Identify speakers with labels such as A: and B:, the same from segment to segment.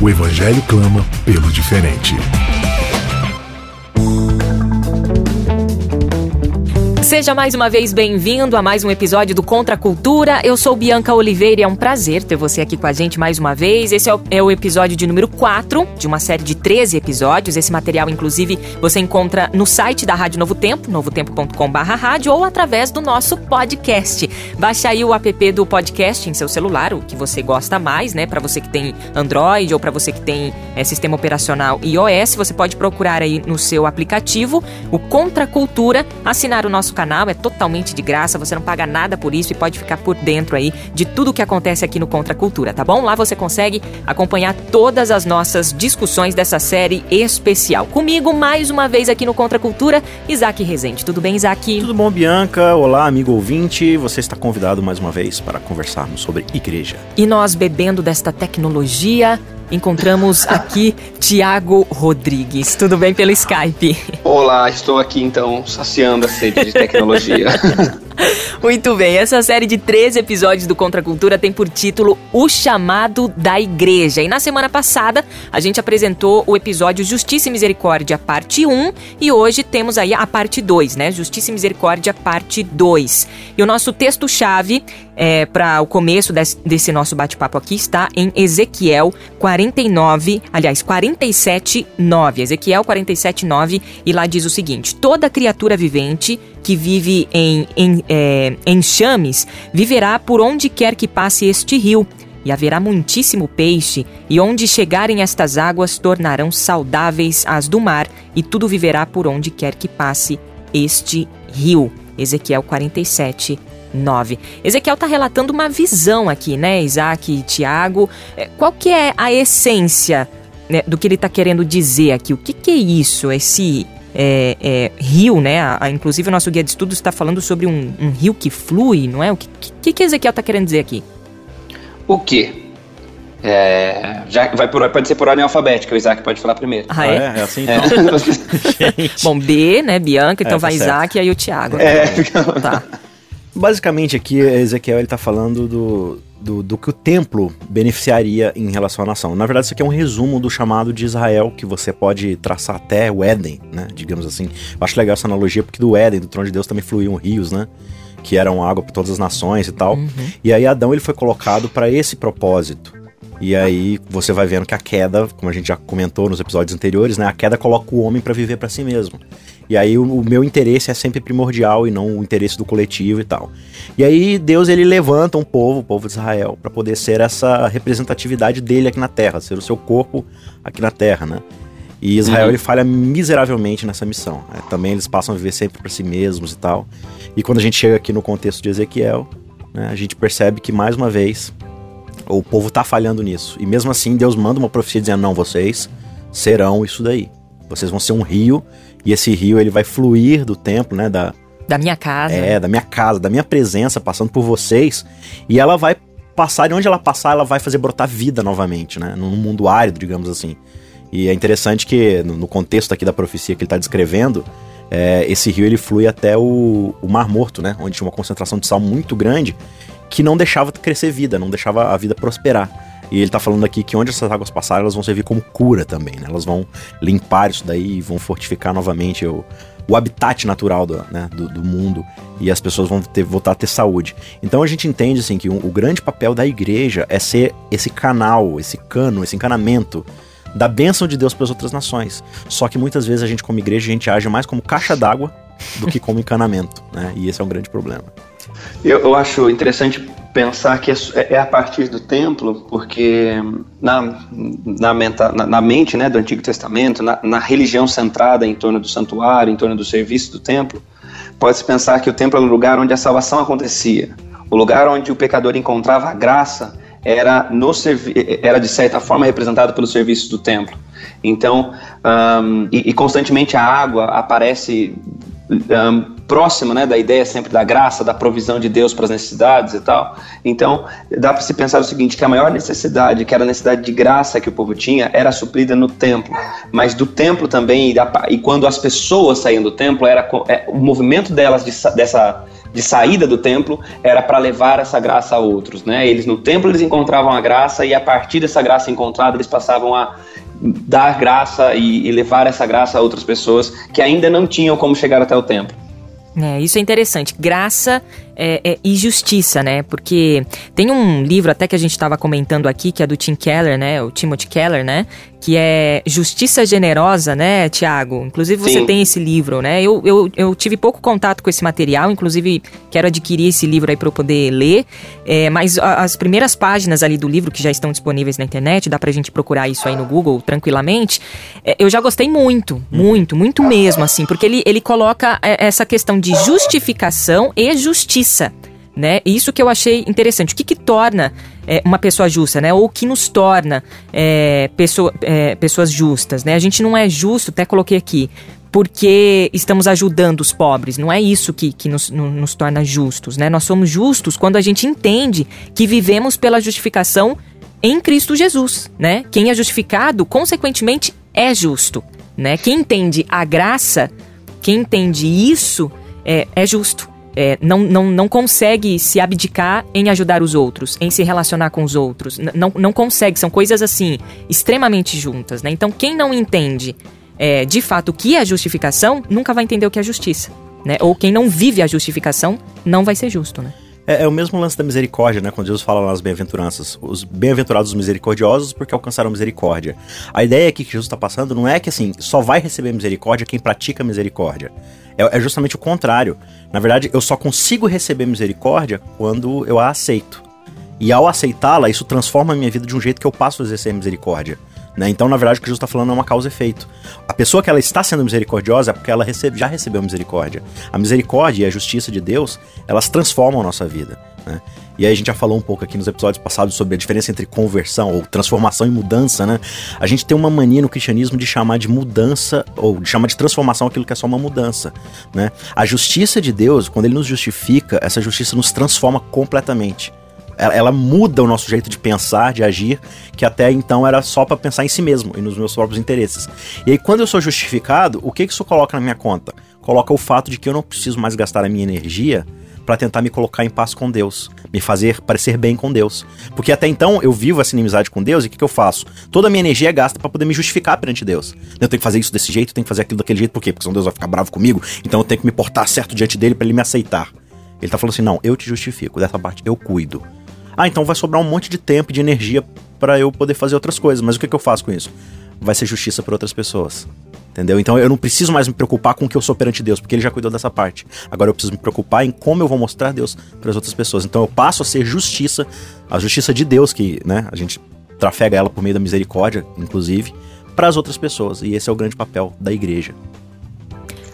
A: O Evangelho clama pelo diferente.
B: Seja mais uma vez bem-vindo a mais um episódio do Contra Cultura. Eu sou Bianca Oliveira e é um prazer ter você aqui com a gente mais uma vez. Esse é o, é o, episódio de número 4 de uma série de 13 episódios. Esse material, inclusive, você encontra no site da Rádio Novo Tempo, novotempo.com.br ou através do nosso podcast. Baixe aí o app do podcast em seu celular, o que você gosta mais, né? Para você que tem Android ou para você que tem é, sistema operacional iOS, você pode procurar aí no seu aplicativo o Contra Cultura, assinar o nosso canal, é totalmente de graça, você não paga nada por isso e pode ficar por dentro aí de tudo que acontece aqui no Contra Cultura, tá bom? Lá você consegue acompanhar todas as nossas discussões dessa série especial. Comigo, mais uma vez aqui no Contra Cultura, Isaac Rezende. Tudo bem, Isaac?
C: Tudo bom, Bianca? Olá, amigo ouvinte. Você está convidado mais uma vez para conversarmos sobre igreja.
B: E nós bebendo desta tecnologia, encontramos aqui Tiago Rodrigues. Tudo bem pelo Skype?
D: Olá, estou aqui então saciando a sede de tecnologia.
B: Muito bem, essa série de 13 episódios do Contra a Cultura tem por título O Chamado da Igreja. E na semana passada a gente apresentou o episódio Justiça e Misericórdia, parte 1, e hoje temos aí a parte 2, né? Justiça e Misericórdia, parte 2. E o nosso texto-chave é, para o começo desse, desse nosso bate-papo aqui está em Ezequiel 49, aliás, 47, 9. Ezequiel 47, 9, e lá diz o seguinte: Toda criatura vivente que vive em, em, é, em chames viverá por onde quer que passe este rio. E haverá muitíssimo peixe, e onde chegarem estas águas tornarão saudáveis as do mar, e tudo viverá por onde quer que passe este rio. Ezequiel 47, 9. Ezequiel está relatando uma visão aqui, né, Isaac e Tiago? É, qual que é a essência né, do que ele está querendo dizer aqui? O que, que é isso, esse é, é, rio, né? A, a, inclusive o nosso guia de estudos está falando sobre um, um, rio que flui, não é? O que, que, que Ezequiel está querendo dizer aqui?
D: O quê? É, já vai por, pode ser por ordem alfabética, o Isaac pode falar primeiro.
B: Ah, é?
C: é, é assim então.
B: Bom, B, né? Bianca, então é, tá vai certo. Isaac e aí o Thiago.
D: É,
B: tá.
C: Basicamente aqui, Ezequiel ele tá falando do, do, do, que o templo beneficiaria em relação à nação. Na verdade, isso aqui é um resumo do chamado de Israel, que você pode traçar até o Éden, né? Digamos assim. Eu acho legal essa analogia, porque do Éden, do trono de Deus, também fluíam rios, né? Que eram água para todas as nações e tal. Uhum. E aí Adão ele foi colocado para esse propósito. E aí você vai vendo que a queda, como a gente já comentou nos episódios anteriores, né? A queda coloca o homem para viver para si mesmo. E aí o, o, meu interesse é sempre primordial e não o interesse do coletivo e tal. E aí Deus ele levanta um povo, o povo de Israel, para poder ser essa representatividade dele aqui na Terra, ser o seu corpo aqui na Terra, né? E Israel uhum. ele falha miseravelmente nessa missão. Né? Também eles passam a viver sempre para si mesmos e tal. E quando a gente chega aqui no contexto de Ezequiel, né, a gente percebe que mais uma vez o povo tá falhando nisso. E mesmo assim Deus manda uma profecia dizendo: não, vocês serão isso daí. Vocês vão ser um rio e esse rio ele vai fluir do templo, né? Da,
B: da minha casa.
C: É, da minha casa, da minha presença, passando por vocês. E ela vai passar, e onde ela passar, ela vai fazer brotar vida novamente, né? Num mundo árido, digamos assim. E é interessante que, no contexto aqui da profecia que ele está descrevendo, é, esse rio ele flui até o, o Mar Morto, né? Onde tinha uma concentração de sal muito grande que não deixava crescer vida, não deixava a vida prosperar. E ele tá falando aqui que onde essas águas passarem, elas vão servir como cura também, né? Elas vão limpar isso daí e vão fortificar novamente o, o habitat natural do, né, do, do, mundo e as pessoas vão ter, voltar a ter saúde. Então a gente entende assim que o, o grande papel da igreja é ser esse canal, esse cano, esse encanamento da bênção de Deus para as outras nações. Só que muitas vezes a gente como igreja a gente age mais como caixa d'água do que como encanamento, né? E esse é um grande problema.
D: Eu, eu acho interessante pensar que é, é a partir do templo, porque na, na, menta, na, na mente né, do Antigo Testamento, na, na, religião centrada em torno do santuário, em torno do serviço do templo, pode-se pensar que o templo era o lugar onde a salvação acontecia, o lugar onde o pecador encontrava a graça era, no era de certa forma representado pelos serviços do templo. Então, um, e, e, constantemente a água aparece um, próxima né, da ideia sempre da graça, da provisão de Deus para as necessidades e tal. Então, dá para se pensar o seguinte, que a maior necessidade, que era a necessidade de graça que o povo tinha, era suprida no templo. Mas do templo também, e, da, e quando as pessoas saíam do templo, era é, o movimento delas de, dessa de saída do templo era para levar essa graça a outros, né? Eles no templo eles encontravam a graça e a partir dessa graça encontrada eles passavam a dar graça e, e levar essa graça a outras pessoas que ainda não tinham como chegar até o templo.
B: É, isso é interessante. Graça é, é, e justiça, né? Porque tem um livro até que a gente estava comentando aqui, que é do Tim Keller, né? O Timothy Keller, né? Que é Justiça Generosa, né, Tiago? Inclusive você Sim. tem esse livro, né? Eu, eu, eu tive pouco contato com esse material, inclusive quero adquirir esse livro aí para eu poder ler. É, mas as primeiras páginas ali do livro, que já estão disponíveis na internet, dá pra gente procurar isso aí no Google tranquilamente. É, eu já gostei muito, muito, muito mesmo, assim, porque ele, ele coloca é, essa questão de justificação e justiça justiça, né? Isso que eu achei interessante. O que, que torna é, uma pessoa justa, né? Ou o que nos torna é, pessoa, é, pessoas justas, né? A gente não é justo, até coloquei aqui, porque estamos ajudando os pobres. Não é isso que, que nos, no, nos torna justos, né? Nós somos justos quando a gente entende que vivemos pela justificação em Cristo Jesus, né? Quem é justificado, consequentemente, é justo, né? Quem entende a graça, quem entende isso, é, é justo é, não, não, não consegue se abdicar em ajudar os outros, em se relacionar com os outros. não, não consegue, são coisas assim, extremamente juntas, né? Então, quem não entende é, de fato o que é justificação, nunca vai entender o que é justiça. Né? Ou quem não vive a justificação não vai ser justo, né?
C: É, é, o mesmo lance da misericórdia, né? Quando Jesus fala nas bem-aventuranças, os bem-aventurados os misericordiosos porque alcançaram misericórdia. A ideia aqui que Jesus está passando não é que assim, só vai receber misericórdia quem pratica misericórdia. É, é justamente o contrário. Na verdade, eu só consigo receber misericórdia quando eu a aceito. E ao aceitá-la, isso transforma a minha vida de um jeito que eu passo a exercer misericórdia. Né? Então, na verdade, o que Jesus está falando é uma causa e efeito. A pessoa que ela está sendo misericordiosa é porque ela recebe, já recebeu misericórdia. A misericórdia e a justiça de Deus, elas transformam a nossa vida. Né? E aí a gente já falou um pouco aqui nos episódios passados sobre a diferença entre conversão ou transformação e mudança, né? A gente tem uma mania no cristianismo de chamar de mudança ou de chamar de transformação aquilo que é só uma mudança, né? A justiça de Deus, quando ele nos justifica, essa justiça nos transforma completamente ela, muda o nosso jeito de pensar, de agir, que até então era só para pensar em si mesmo e nos meus próprios interesses. E aí, quando eu sou justificado, o que isso coloca na minha conta? Coloca o fato de que eu não preciso mais gastar a minha energia para tentar me colocar em paz com Deus, me fazer parecer bem com Deus. Porque até então eu vivo essa inimizade com Deus e o que, que eu faço? Toda a minha energia é gasta para poder me justificar perante Deus. Eu tenho que fazer isso desse jeito, eu tenho que fazer aquilo daquele jeito, por quê? Porque senão Deus vai ficar bravo comigo, então eu tenho que me portar certo diante dele para ele me aceitar. Ele tá falando assim: não, eu te justifico, dessa parte eu cuido. Ah, então vai sobrar um monte de tempo e de energia para eu poder fazer outras coisas. Mas o que, que eu faço com isso? Vai ser justiça para outras pessoas. Entendeu? Então eu não preciso mais me preocupar com o que eu sou perante Deus, porque ele já cuidou dessa parte. Agora eu preciso me preocupar em como eu vou mostrar Deus para as outras pessoas. Então eu passo a ser justiça, a justiça de Deus, que né, a gente trafega ela por meio da misericórdia, inclusive, para as outras pessoas. E esse é o grande papel da igreja.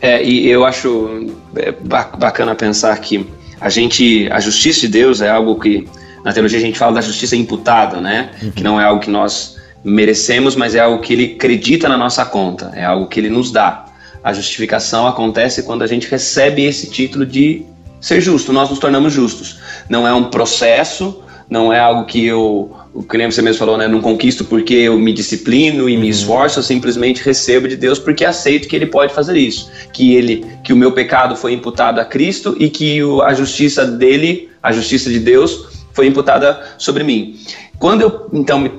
D: É, e eu acho é, bacana pensar que a gente, a justiça de Deus é algo que na teologia a gente fala da justiça imputada, né? Uhum. Que não é algo que nós merecemos, mas é algo que ele acredita na nossa conta, é algo que ele nos dá. A justificação acontece quando a gente recebe esse título de ser justo, nós nos tornamos justos. Não é um processo, não é algo que eu, o que você mesmo falou, né, não conquisto porque eu me disciplino e me uhum. esforço, eu simplesmente recebo de Deus porque aceito que ele pode fazer isso, que ele, que o meu pecado foi imputado a Cristo e que o, a justiça dele, a justiça de Deus foi imputada sobre mim. Quando eu, então,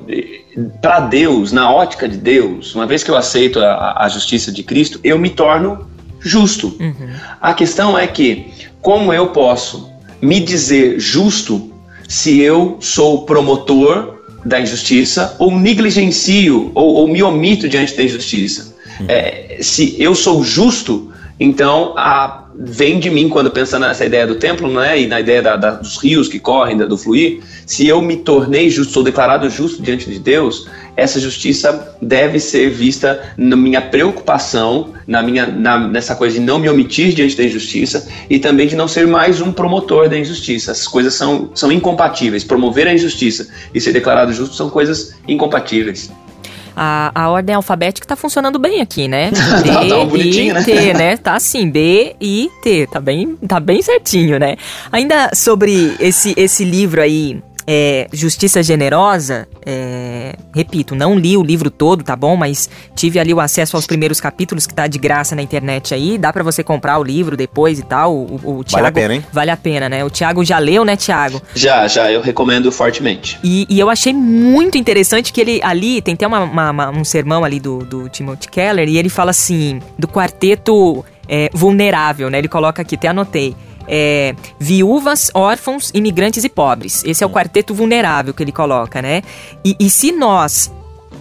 D: para Deus, na ótica de Deus, uma vez que eu aceito a, a justiça de Cristo, eu me torno justo. Uhum. A questão é que, como eu posso me dizer justo se eu sou promotor da injustiça ou negligencio ou, ou me omito diante da injustiça? Uhum. É, se eu sou justo Então, a, vem de mim quando pensando nessa ideia do templo, né, e na ideia da, da, dos rios que correm, da, do fluir, se eu me tornei justo, sou declarado justo diante de Deus, essa justiça deve ser vista na minha preocupação, na minha, na, nessa coisa de não me omitir diante da injustiça e também de não ser mais um promotor da injustiça. Essas coisas são, são incompatíveis. Promover a injustiça e ser declarado justo são coisas incompatíveis.
B: A, a ordem alfabética tá funcionando bem aqui, né?
D: B, tá, tá I,
B: né? T, né? Tá assim, B, I, T. Tá bem, tá bem certinho, né? Ainda sobre esse, esse livro aí, é, Justiça Generosa, é, repito, não li o livro todo, tá bom? Mas tive ali o acesso aos primeiros capítulos que tá de graça na internet aí. Dá para você comprar o livro depois e tal. O, o, o Thiago,
C: vale a pena, hein?
B: Vale a pena, né? O Thiago já leu, né, Thiago?
D: Já, já. Eu recomendo fortemente.
B: E, e eu achei muito interessante que ele ali tem até uma, uma, uma, um sermão ali do, do Timothy Keller e ele fala assim do quarteto é, vulnerável, né? Ele coloca aqui, até anotei é, viúvas, órfãos, imigrantes e pobres. Esse é o quarteto vulnerável que ele coloca, né? E, e se nós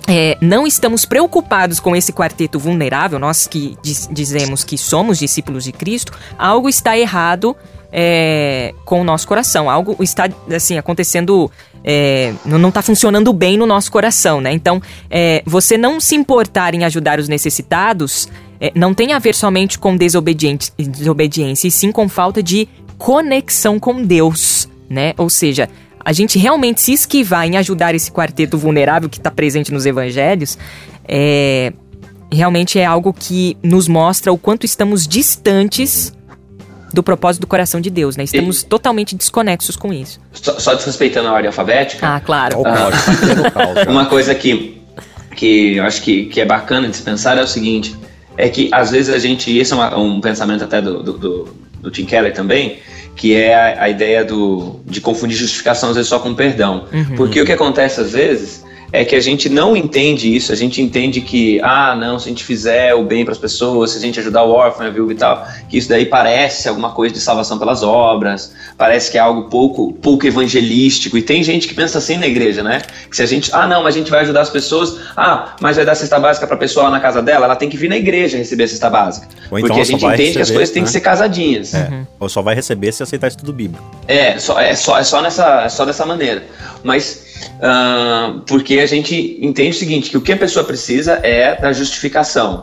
B: é, não estamos preocupados com esse quarteto vulnerável, nós que diz, dizemos que somos discípulos de Cristo, algo está errado é, com o nosso coração. Algo está assim acontecendo, é, não está funcionando bem no nosso coração, né? Então, é, você não se importar em ajudar os necessitados é, não tem a ver somente com desobediência, e sim com falta de conexão com Deus, né? Ou seja, a gente realmente se esquivar em ajudar esse quarteto vulnerável que está presente nos evangelhos, é, realmente é algo que nos mostra o quanto estamos distantes do propósito do coração de Deus, né? Estamos e... totalmente desconexos com isso.
D: Só, só desrespeitando a ordem alfabética.
B: Ah, claro.
D: Ah, uma coisa que, que eu acho que, que é bacana de se pensar é o seguinte: é que às vezes a gente, esse é uma, um pensamento até do, do, do, do, Tim Keller também, que é a, a, ideia do, de confundir justificação às vezes só com perdão. Uhum. Porque o que acontece às vezes é que a gente não entende isso, a gente entende que, ah, não, se a gente fizer o bem para as pessoas, se a gente ajudar o órfão, a viúva e tal, que isso daí parece alguma coisa de salvação pelas obras, parece que é algo pouco, pouco evangelístico. E tem gente que pensa assim na igreja, né? Que se a gente, ah, não, mas a gente vai ajudar as pessoas, ah, mas vai dar cesta básica para a pessoa lá na casa dela, ela tem que vir na igreja receber a cesta básica. Ou então Porque a gente entende receber, que as coisas né? têm que né? ser casadinhas.
C: É. Uhum. Ou só vai receber se aceitar estudo bíblico.
D: É, só, é, só, é só, nessa, é só dessa maneira. Mas Uh, porque a gente entende o seguinte, que o que a pessoa precisa é da justificação.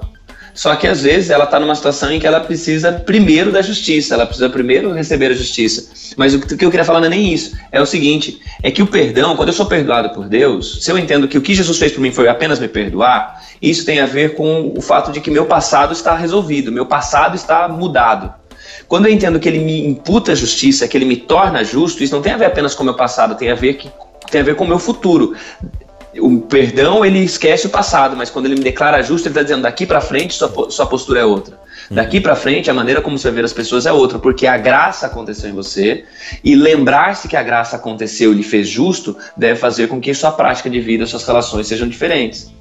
D: Só que às vezes ela está numa situação em que ela precisa primeiro da justiça, ela precisa primeiro receber a justiça. Mas o que eu queria falar não é nem isso. É o seguinte: é que o perdão, quando eu sou perdoado por Deus, se eu entendo que o que Jesus fez por mim foi apenas me perdoar, isso tem a ver com o fato de que meu passado está resolvido, meu passado está mudado. Quando eu entendo que ele me imputa justiça, que ele me torna justo, isso não tem a ver apenas com o meu passado, tem a ver que tem a ver com o meu futuro. O perdão, ele esquece o passado, mas quando ele me declara justo, ele está dizendo daqui para frente sua, sua postura é outra. Uhum. Daqui para frente, a maneira como você vê as pessoas é outra, porque a graça aconteceu em você e lembrar-se que a graça aconteceu e lhe fez justo deve fazer com que sua prática de vida, suas relações sejam diferentes.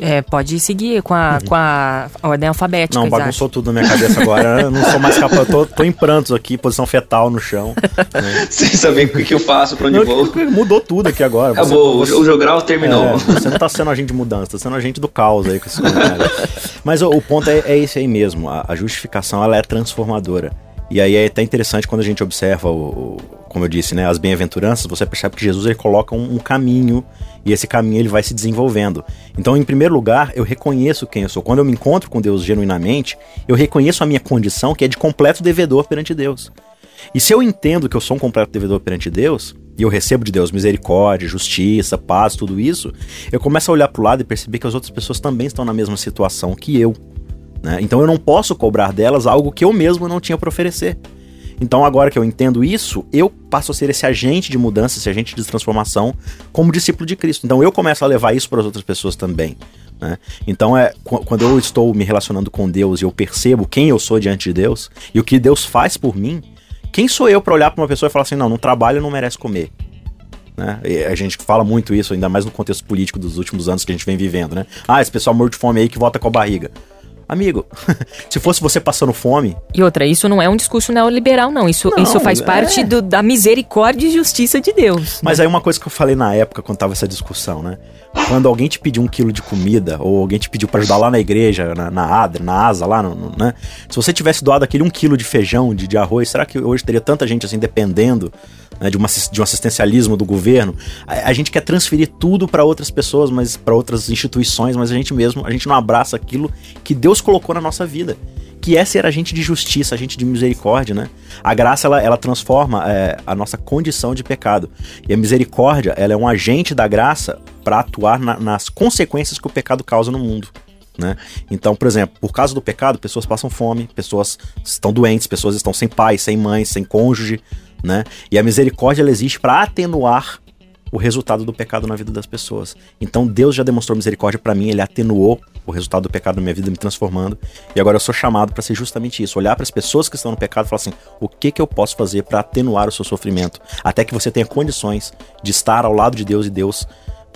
B: É, pode seguir com a, com a ordem alfabética.
C: Não, bagunçou tudo na minha cabeça agora. eu não sou mais capaz, tô, tô em prantos aqui, posição fetal no chão.
D: Né? Sem saber o que eu faço, pra onde não, vou.
C: Mudou tudo aqui agora.
D: Acabou, você, o jogral terminou. É,
C: você não tá sendo agente de mudança, tá sendo agente do caos aí com esse comentário. Mas o, o ponto é, é, esse aí mesmo. A, a, justificação ela é transformadora. E aí é até interessante quando a gente observa o, como eu disse, né, as bem-aventuranças, você percebe que Jesus ele coloca um, um, caminho e esse caminho ele vai se desenvolvendo. Então, em primeiro lugar, eu reconheço quem eu sou. Quando eu me encontro com Deus genuinamente, eu reconheço a minha condição, que é de completo devedor perante Deus. E se eu entendo que eu sou um completo devedor perante Deus, e eu recebo de Deus misericórdia, justiça, paz, tudo isso, eu começo a olhar para o lado e perceber que as outras pessoas também estão na mesma situação que eu. Né? Então eu não posso cobrar delas algo que eu mesmo não tinha para oferecer. Então, agora que eu entendo isso, eu passo a ser esse agente de mudança, esse agente de transformação, como discípulo de Cristo. Então, eu começo a levar isso para as outras pessoas também. Né? Então, é quando eu estou me relacionando com Deus e eu percebo quem eu sou diante de Deus e o que Deus faz por mim, quem sou eu para olhar para uma pessoa e falar assim: não, não trabalha, não merece comer? Né? a gente fala muito isso, ainda mais no contexto político dos últimos anos que a gente vem vivendo, né? Ah, esse pessoal morto de fome aí que volta com a barriga. Amigo, se fosse você passando fome.
B: E outra, isso não é um discurso neoliberal, não. Isso, não, isso faz parte é... do, da misericórdia e justiça de Deus.
C: Mas aí uma coisa que eu falei na época, quando tava essa discussão, né? Quando alguém te pediu um quilo de comida, ou alguém te pediu para ajudar lá na igreja, na, na ADRA, na ASA, lá, no, no, né? Se você tivesse doado aquele um quilo de feijão, de, de arroz, será que hoje teria tanta gente assim dependendo né, de, uma, de um assistencialismo do governo. A, a gente quer transferir tudo para outras pessoas, mas para outras instituições, mas a gente mesmo, a gente não abraça aquilo que Deus colocou na nossa vida. Que é ser agente de justiça, agente de misericórdia, né? A graça, ela, ela transforma é, a nossa condição de pecado. E a misericórdia, ela é um agente da graça para atuar na, nas consequências que o pecado causa no mundo. Né? Então, por exemplo, por causa do pecado, pessoas passam fome, pessoas estão doentes, pessoas estão sem pai, sem mãe, sem cônjuge, né? E a misericórdia ela existe para atenuar o resultado do pecado na vida das pessoas. Então Deus já demonstrou misericórdia para mim, ele atenuou o resultado do pecado na minha vida, me transformando. E agora eu sou chamado para ser justamente isso, olhar para as pessoas que estão no pecado e falar assim: o que que eu posso fazer para atenuar o seu sofrimento, até que você tenha condições de estar ao lado de Deus e Deus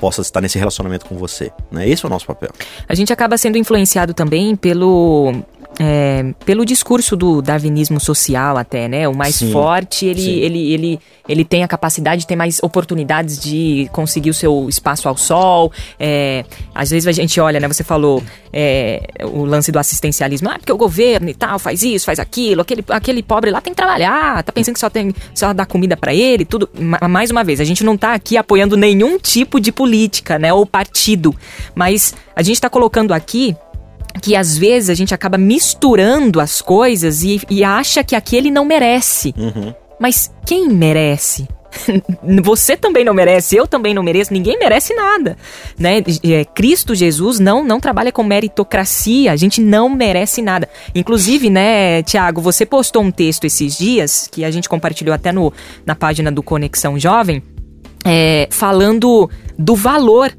C: possa estar nesse relacionamento com você. Né? Esse é o nosso papel.
B: A gente acaba sendo influenciado também pelo é, pelo discurso do darwinismo social até, né? O mais sim, forte, ele, ele, ele, ele tem a capacidade de ter mais oportunidades de conseguir o seu espaço ao sol. É, às vezes a gente olha, né? Você falou é, o lance do assistencialismo. Ah, porque o governo e tal faz isso, faz aquilo. Aquele, aquele pobre lá tem que trabalhar. Tá pensando que só tem só dar comida para ele, tudo. Mais uma vez, a gente não tá aqui apoiando nenhum tipo de política, né? Ou partido. Mas a gente tá colocando aqui que às vezes a gente acaba misturando as coisas e, e acha que aquele não merece. Uhum. Mas quem merece? Você também não merece, eu também não mereço, ninguém merece nada, né? É, Cristo Jesus não não trabalha com meritocracia, a gente não merece nada. Inclusive, né, Tiago, você postou um texto esses dias que a gente compartilhou até no, na página do Conexão Jovem, é, falando do valor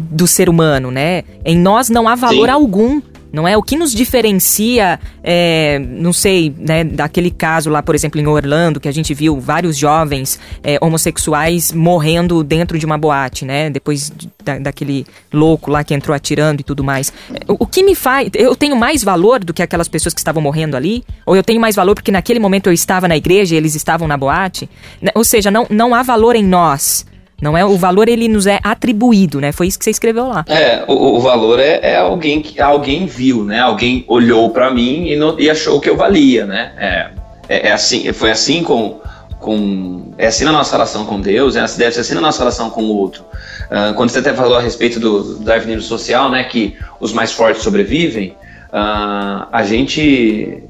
B: do ser humano, né? Em nós não há valor Sim. algum não é o que nos diferencia, é, não sei, né, daquele caso lá, por exemplo, em Orlando, que a gente viu vários jovens é, homossexuais morrendo dentro de uma boate, né, depois da, daquele louco lá que entrou atirando e tudo mais. O, o, que me faz, eu tenho mais valor do que aquelas pessoas que estavam morrendo ali? Ou eu tenho mais valor porque naquele momento eu estava na igreja e eles estavam na boate? Né, ou seja, não, não há valor em nós. Não é o valor ele nos é atribuído, né? Foi isso que você escreveu lá.
D: É, o, o valor é, é, alguém que alguém viu, né? Alguém olhou para mim e, e, achou que eu valia, né? É, é, é, assim, foi assim com com é assim na nossa relação com Deus, é, deve ser assim na nossa relação com o outro. Uh, quando você até falou a respeito do, do darwinismo social, né? Que os mais fortes sobrevivem. Uh, a gente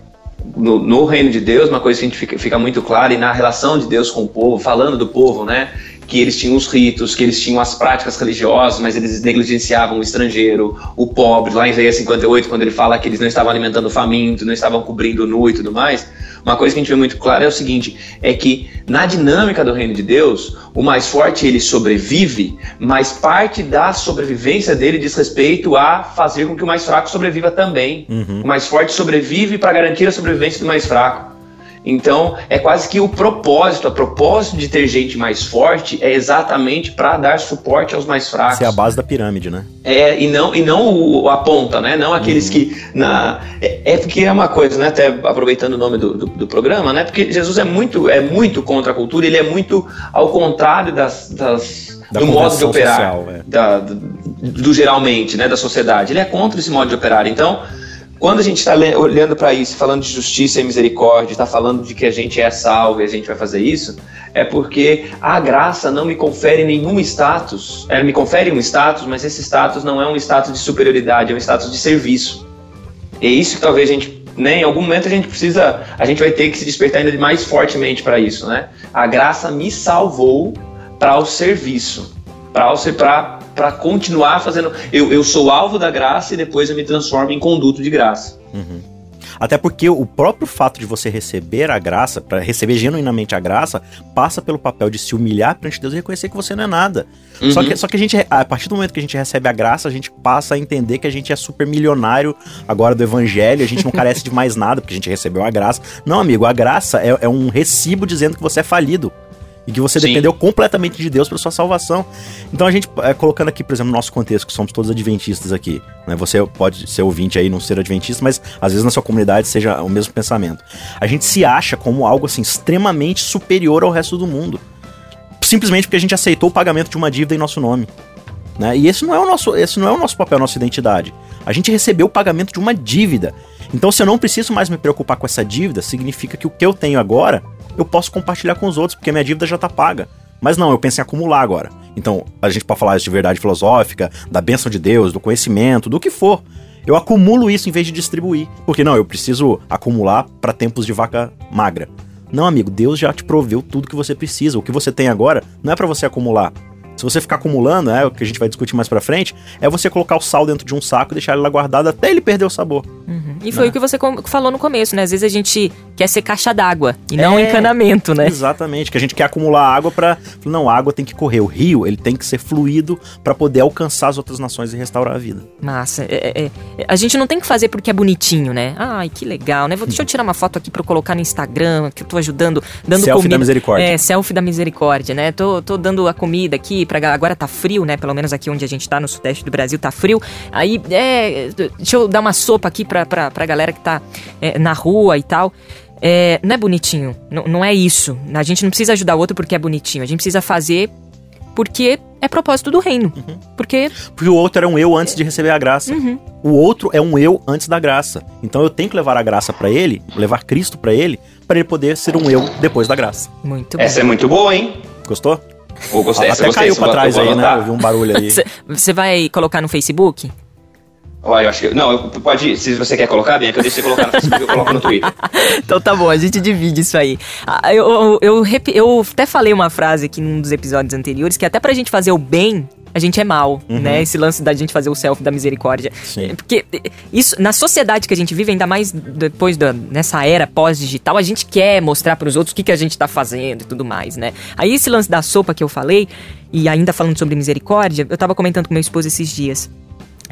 D: no, no, reino de Deus, uma coisa que a gente fica, fica, muito clara, e na relação de Deus com o povo, falando do povo, né? Que eles tinham os ritos, que eles tinham as práticas religiosas, mas eles negligenciavam o estrangeiro, o pobre. Lá em Isaías 58, quando ele fala que eles não estavam alimentando o faminto, não estavam cobrindo o nu e tudo mais, uma coisa que a gente vê muito clara é o seguinte, é que na dinâmica do reino de Deus, o mais forte ele sobrevive, mas parte da sobrevivência dele diz respeito a fazer com que o mais fraco sobreviva também. Uhum. O mais forte sobrevive para garantir a sobrevivência do mais fraco. Então, é quase que o propósito, a propósito de ter gente mais forte é exatamente para dar suporte aos mais fracos. Essa
C: é a base da pirâmide, né?
D: É, e não, e não o, a ponta, né? Não aqueles uhum. que. Na, é, é, porque é uma coisa, né? Até aproveitando o nome do, do, do, programa, né? Porque Jesus é muito, é muito contra a cultura, ele é muito ao contrário das, das do modo de operar. Social, é. da, do, do geralmente, né? Da sociedade. Ele é contra esse modo de operar. Então quando a gente está olhando para isso, falando de justiça e misericórdia, está falando de que a gente é salvo e a gente vai fazer isso, é porque a graça não me confere nenhum status. Ela me confere um status, mas esse status não é um status de superioridade, é um status de serviço. É isso que talvez a gente, né, em algum momento a gente precisa, a gente vai ter que se despertar ainda mais fortemente para isso, né? A graça me salvou para o serviço, para para continuar fazendo. Eu, eu sou alvo da graça e depois eu me transformo em conduto de graça.
C: Uhum. Até porque o próprio fato de você receber a graça, para receber genuinamente a graça, passa pelo papel de se humilhar perante Deus e reconhecer que você não é nada. Uhum. Só, que, só que a gente, a partir do momento que a gente recebe a graça, a gente passa a entender que a gente é super milionário agora do evangelho, a gente não carece de mais nada, porque a gente recebeu a graça. Não, amigo, a graça é, é um recibo dizendo que você é falido E que você Sim. dependeu completamente de Deus para sua salvação. Então a gente, é, colocando aqui, por exemplo, no nosso contexto, que somos todos adventistas aqui, né? Você pode ser ouvinte aí, não ser adventista, mas às vezes na sua comunidade seja o mesmo pensamento. A gente se acha como algo assim extremamente superior ao resto do mundo. Simplesmente porque a gente aceitou o pagamento de uma dívida em nosso nome. Né? E esse não, é o nosso, esse não é o nosso papel, a nossa identidade. A gente recebeu o pagamento de uma dívida. Então, se eu não preciso mais me preocupar com essa dívida, significa que o que eu tenho agora eu posso compartilhar com os outros, porque minha dívida já está paga. Mas não, eu penso em acumular agora. Então, a gente pode falar isso de verdade filosófica, da bênção de Deus, do conhecimento, do que for. Eu acumulo isso em vez de distribuir. Porque não, eu preciso acumular para tempos de vaca magra. Não, amigo, Deus já te proveu tudo que você precisa. O que você tem agora não é para você acumular. Se você ficar acumulando, é o que a gente vai discutir mais pra frente, é você colocar o sal dentro de um saco e deixar ele lá guardado até ele perder o sabor.
B: Uhum. E foi né? o que você falou no começo, né? Às vezes a gente quer ser caixa d'água e não é, encanamento, né?
C: Exatamente, que a gente quer acumular água para Não, a água tem que correr. O rio, ele tem que ser fluido para poder alcançar as outras nações e restaurar a vida.
B: Massa. É, é, é, a gente não tem que fazer porque é bonitinho, né? Ai, que legal, né? Deixa eu tirar uma foto aqui pra eu colocar no Instagram, que eu tô ajudando, dando
C: selfie
B: comida.
C: da misericórdia.
B: É, selfie da misericórdia, né? Tô, tô dando a comida aqui para agora tá frio, né? Pelo menos aqui onde a gente tá, no sudeste do Brasil, tá frio. Aí, é, deixa eu dar uma sopa aqui pra, pra, pra galera que tá é, na rua e tal. É, não é bonitinho, não, não é isso. A gente não precisa ajudar o outro porque é bonitinho. A gente precisa fazer porque é propósito do reino. Uhum. Porque...
C: porque o outro era um eu antes de receber a graça. Uhum. O outro é um eu antes da graça. Então eu tenho que levar a graça para ele, levar Cristo para ele, para ele poder ser um eu depois da graça.
B: Muito
D: bom. Essa é muito boa, hein?
C: Gostou?
D: Ou gostei,
C: Até gostei, caiu pra trás aí, né? Eu vi um barulho aí.
B: Você vai colocar no Facebook?
D: Olha, eu acho que. Não, pode. Se você quer colocar, bem, é que eu deixo você colocar no Facebook, eu coloco no Twitter.
B: então tá bom, a gente divide isso aí. Ah, eu, eu, eu, eu, até falei uma frase aqui num dos episódios anteriores que até pra gente fazer o bem, a gente é mal, uhum. né? Esse lance da gente fazer o selfie da misericórdia. Sim. Porque isso, na sociedade que a gente vive, ainda mais depois da, nessa era pós-digital, a gente quer mostrar para os outros o que, que a gente tá fazendo e tudo mais, né? Aí esse lance da sopa que eu falei, e ainda falando sobre misericórdia, eu tava comentando com meu esposo esses dias.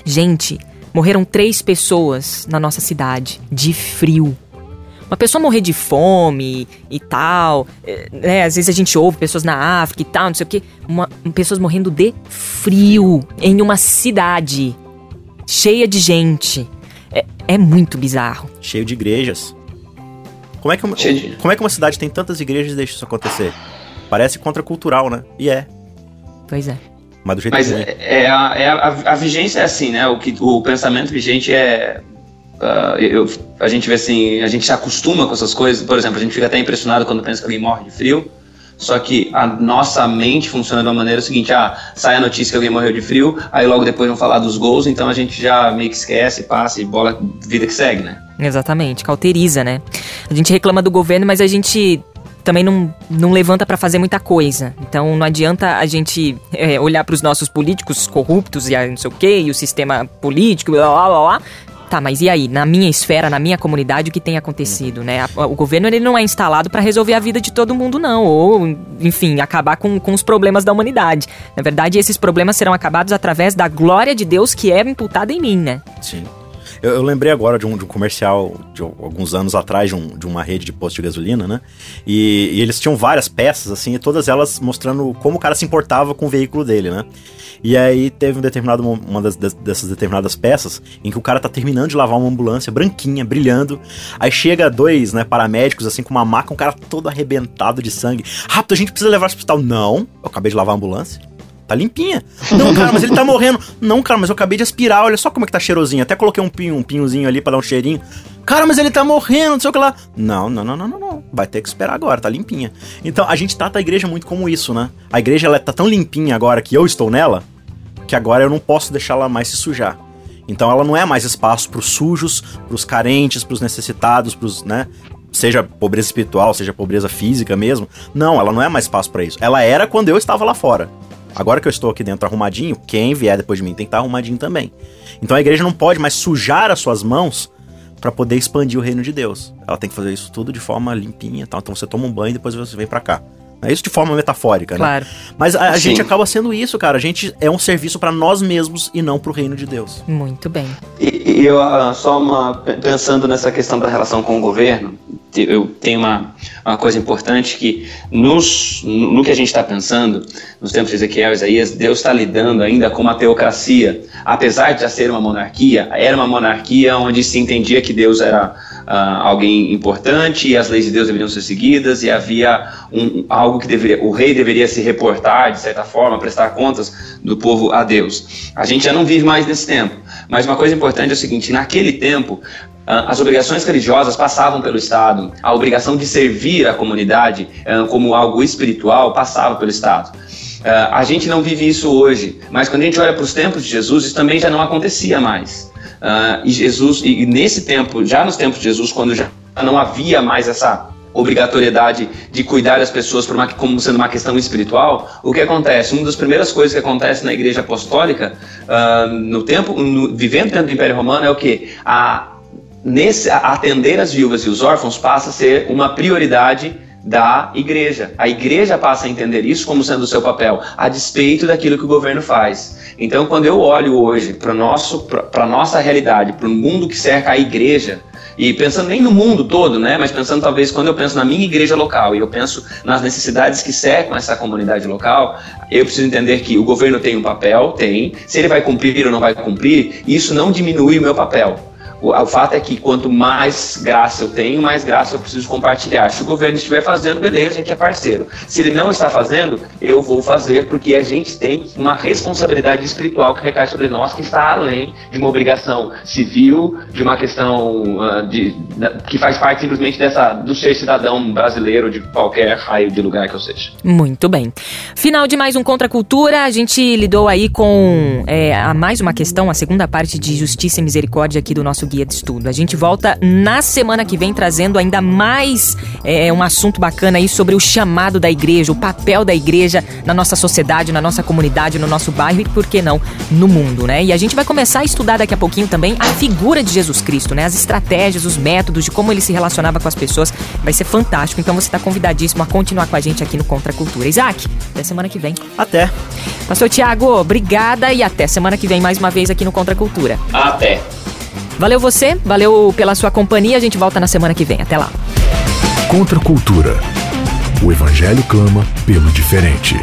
B: Gente, morreram três pessoas na nossa cidade de frio. Uma pessoa morrer de fome e tal, é, né? Às vezes a gente ouve pessoas na África e tal, não sei o quê. Uma, pessoas morrendo de frio em uma cidade cheia de gente. É, é muito bizarro.
C: Cheio de igrejas. Como é, que uma, de... como é que uma cidade tem tantas igrejas e deixa isso acontecer? Parece contracultural, né? E é.
B: Pois é.
C: Mas do jeito
D: Mas é, é, a, é a, a, vigência é assim, né? O, que, o pensamento vigente é. Uh, eu, a gente vê assim, a gente se acostuma com essas coisas. Por exemplo, a gente fica até impressionado quando pensa que alguém morre de frio. Só que a nossa mente funciona de uma maneira seguinte: ah, sai a notícia que alguém morreu de frio, aí logo depois vão falar dos gols, então a gente já meio que esquece, passa e bola, vida que segue, né?
B: Exatamente, cauteriza, né? A gente reclama do governo, mas a gente também não, não levanta para fazer muita coisa. Então não adianta a gente é, olhar para os nossos políticos corruptos e não sei o quê, e o sistema político, blá blá blá, blá Tá, mas e aí, na minha esfera, na minha comunidade, o que tem acontecido, né? O governo ele não é instalado para resolver a vida de todo mundo, não. Ou, enfim, acabar com, com os problemas da humanidade. Na verdade, esses problemas serão acabados através da glória de Deus que é imputada em mim, né?
C: Sim. Eu, eu lembrei agora de um, de um, comercial de alguns anos atrás de, um, de, uma rede de posto de gasolina, né? E, e, eles tinham várias peças, assim, e todas elas mostrando como o cara se importava com o veículo dele, né? E aí teve um determinado, uma das, dessas determinadas peças em que o cara tá terminando de lavar uma ambulância branquinha, brilhando. Aí chega dois, né, paramédicos, assim, com uma maca, um cara todo arrebentado de sangue. Rápido, a gente precisa levar para o hospital. Não, eu acabei de lavar a ambulância. Tá limpinha. Não, cara, mas ele tá morrendo. Não, cara, mas eu acabei de aspirar. Olha só como é que tá cheirosinho. Até coloquei um pinho, um pinhozinho ali para dar um cheirinho. Cara, mas ele tá morrendo, não sei o que lá. Não, não, não, não, não, não. Vai ter que esperar agora, tá limpinha. Então, a gente trata a igreja muito como isso, né? A igreja, ela tá tão limpinha agora que eu estou nela, que agora eu não posso deixá-la mais se sujar. Então, ela não é mais espaço pros sujos, pros carentes, pros necessitados, pros, né? Seja pobreza espiritual, seja pobreza física mesmo. Não, ela não é mais espaço para isso. Ela era quando eu estava lá fora. Agora que eu estou aqui dentro arrumadinho, quem vier depois de mim tem que estar arrumadinho também. Então a igreja não pode mais sujar as suas mãos para poder expandir o reino de Deus. Ela tem que fazer isso tudo de forma limpinha, tal. Então você toma um banho e depois você vem para cá. É isso de forma metafórica, né?
B: Claro.
C: Mas a, a gente acaba sendo isso, cara. A gente é um serviço para nós mesmos e não para o reino de Deus.
B: Muito bem.
D: E, e eu, ah, só uma, pensando nessa questão da relação com o governo, eu tenho uma, uma coisa importante que nos, no que a gente está pensando, nos tempos de Ezequiel e Isaías, Deus está lidando ainda com uma teocracia. Apesar de já ser uma monarquia, era uma monarquia onde se entendia que Deus era uh, alguém importante e as leis de Deus deveriam ser seguidas e havia um, algo que deveria, o rei deveria se reportar, de certa forma, prestar contas do povo a Deus. A gente já não vive mais nesse tempo. Mas uma coisa importante é o seguinte: naquele tempo, ah, as obrigações religiosas passavam pelo Estado, a obrigação de servir a comunidade ah, como algo espiritual passava pelo Estado. Ah, a gente não vive isso hoje, mas quando a gente olha para os tempos de Jesus, isso também já não acontecia mais. E Jesus, e nesse tempo, já nos tempos de Jesus, quando já não havia mais essa obrigatoriedade de cuidar das pessoas uma, como sendo uma questão espiritual, o que acontece? Uma das primeiras coisas que acontece na Igreja Apostólica, uh, no tempo, no, vivendo dentro do Império Romano, é o que? A nesse atender as viúvas e os órfãos passa a ser uma prioridade da igreja. A igreja passa a entender isso como sendo o seu papel, a despeito daquilo que o governo faz. Então, quando eu olho hoje para a nossa realidade, para o mundo que cerca a igreja, e pensando nem no mundo todo, né, mas pensando talvez quando eu penso na minha igreja local e eu penso nas necessidades que cercam essa comunidade local, eu preciso entender que o governo tem um papel, tem, se ele vai cumprir ou não vai cumprir, isso não diminui o meu papel. O, o, fato é que quanto mais graça eu tenho, mais graça eu preciso compartilhar. Se o governo estiver fazendo, beleza, a gente é parceiro. Se ele não está fazendo, eu vou fazer, porque a gente tem uma responsabilidade espiritual que recai sobre nós, que está além de uma obrigação civil, de uma questão uh, de, que faz parte simplesmente dessa do ser cidadão brasileiro de qualquer raio de lugar que eu seja.
B: Muito bem. Final de mais um Contra Cultura, a gente lidou aí com é, a mais uma questão, a segunda parte de Justiça e Misericórdia aqui do nosso guia de estudo. A gente volta na semana que vem trazendo ainda mais é, um assunto bacana aí sobre o chamado da igreja, o papel da igreja na nossa sociedade, na nossa comunidade, no nosso bairro e, por que não, no mundo, né? E a gente vai começar a estudar daqui a pouquinho também a figura de Jesus Cristo, né? As estratégias, os métodos de como ele se relacionava com as pessoas. Vai ser fantástico. Então você está convidadíssimo a continuar com a gente aqui no Contra a Cultura. Isaac, até semana que vem.
C: Até.
B: Pastor Tiago, obrigada e até semana que vem mais uma vez aqui no Contra a Cultura.
D: Até.
B: Valeu você, valeu pela sua companhia. A gente volta na semana que vem. Até lá.
A: Contra a cultura. O Evangelho clama pelo diferente.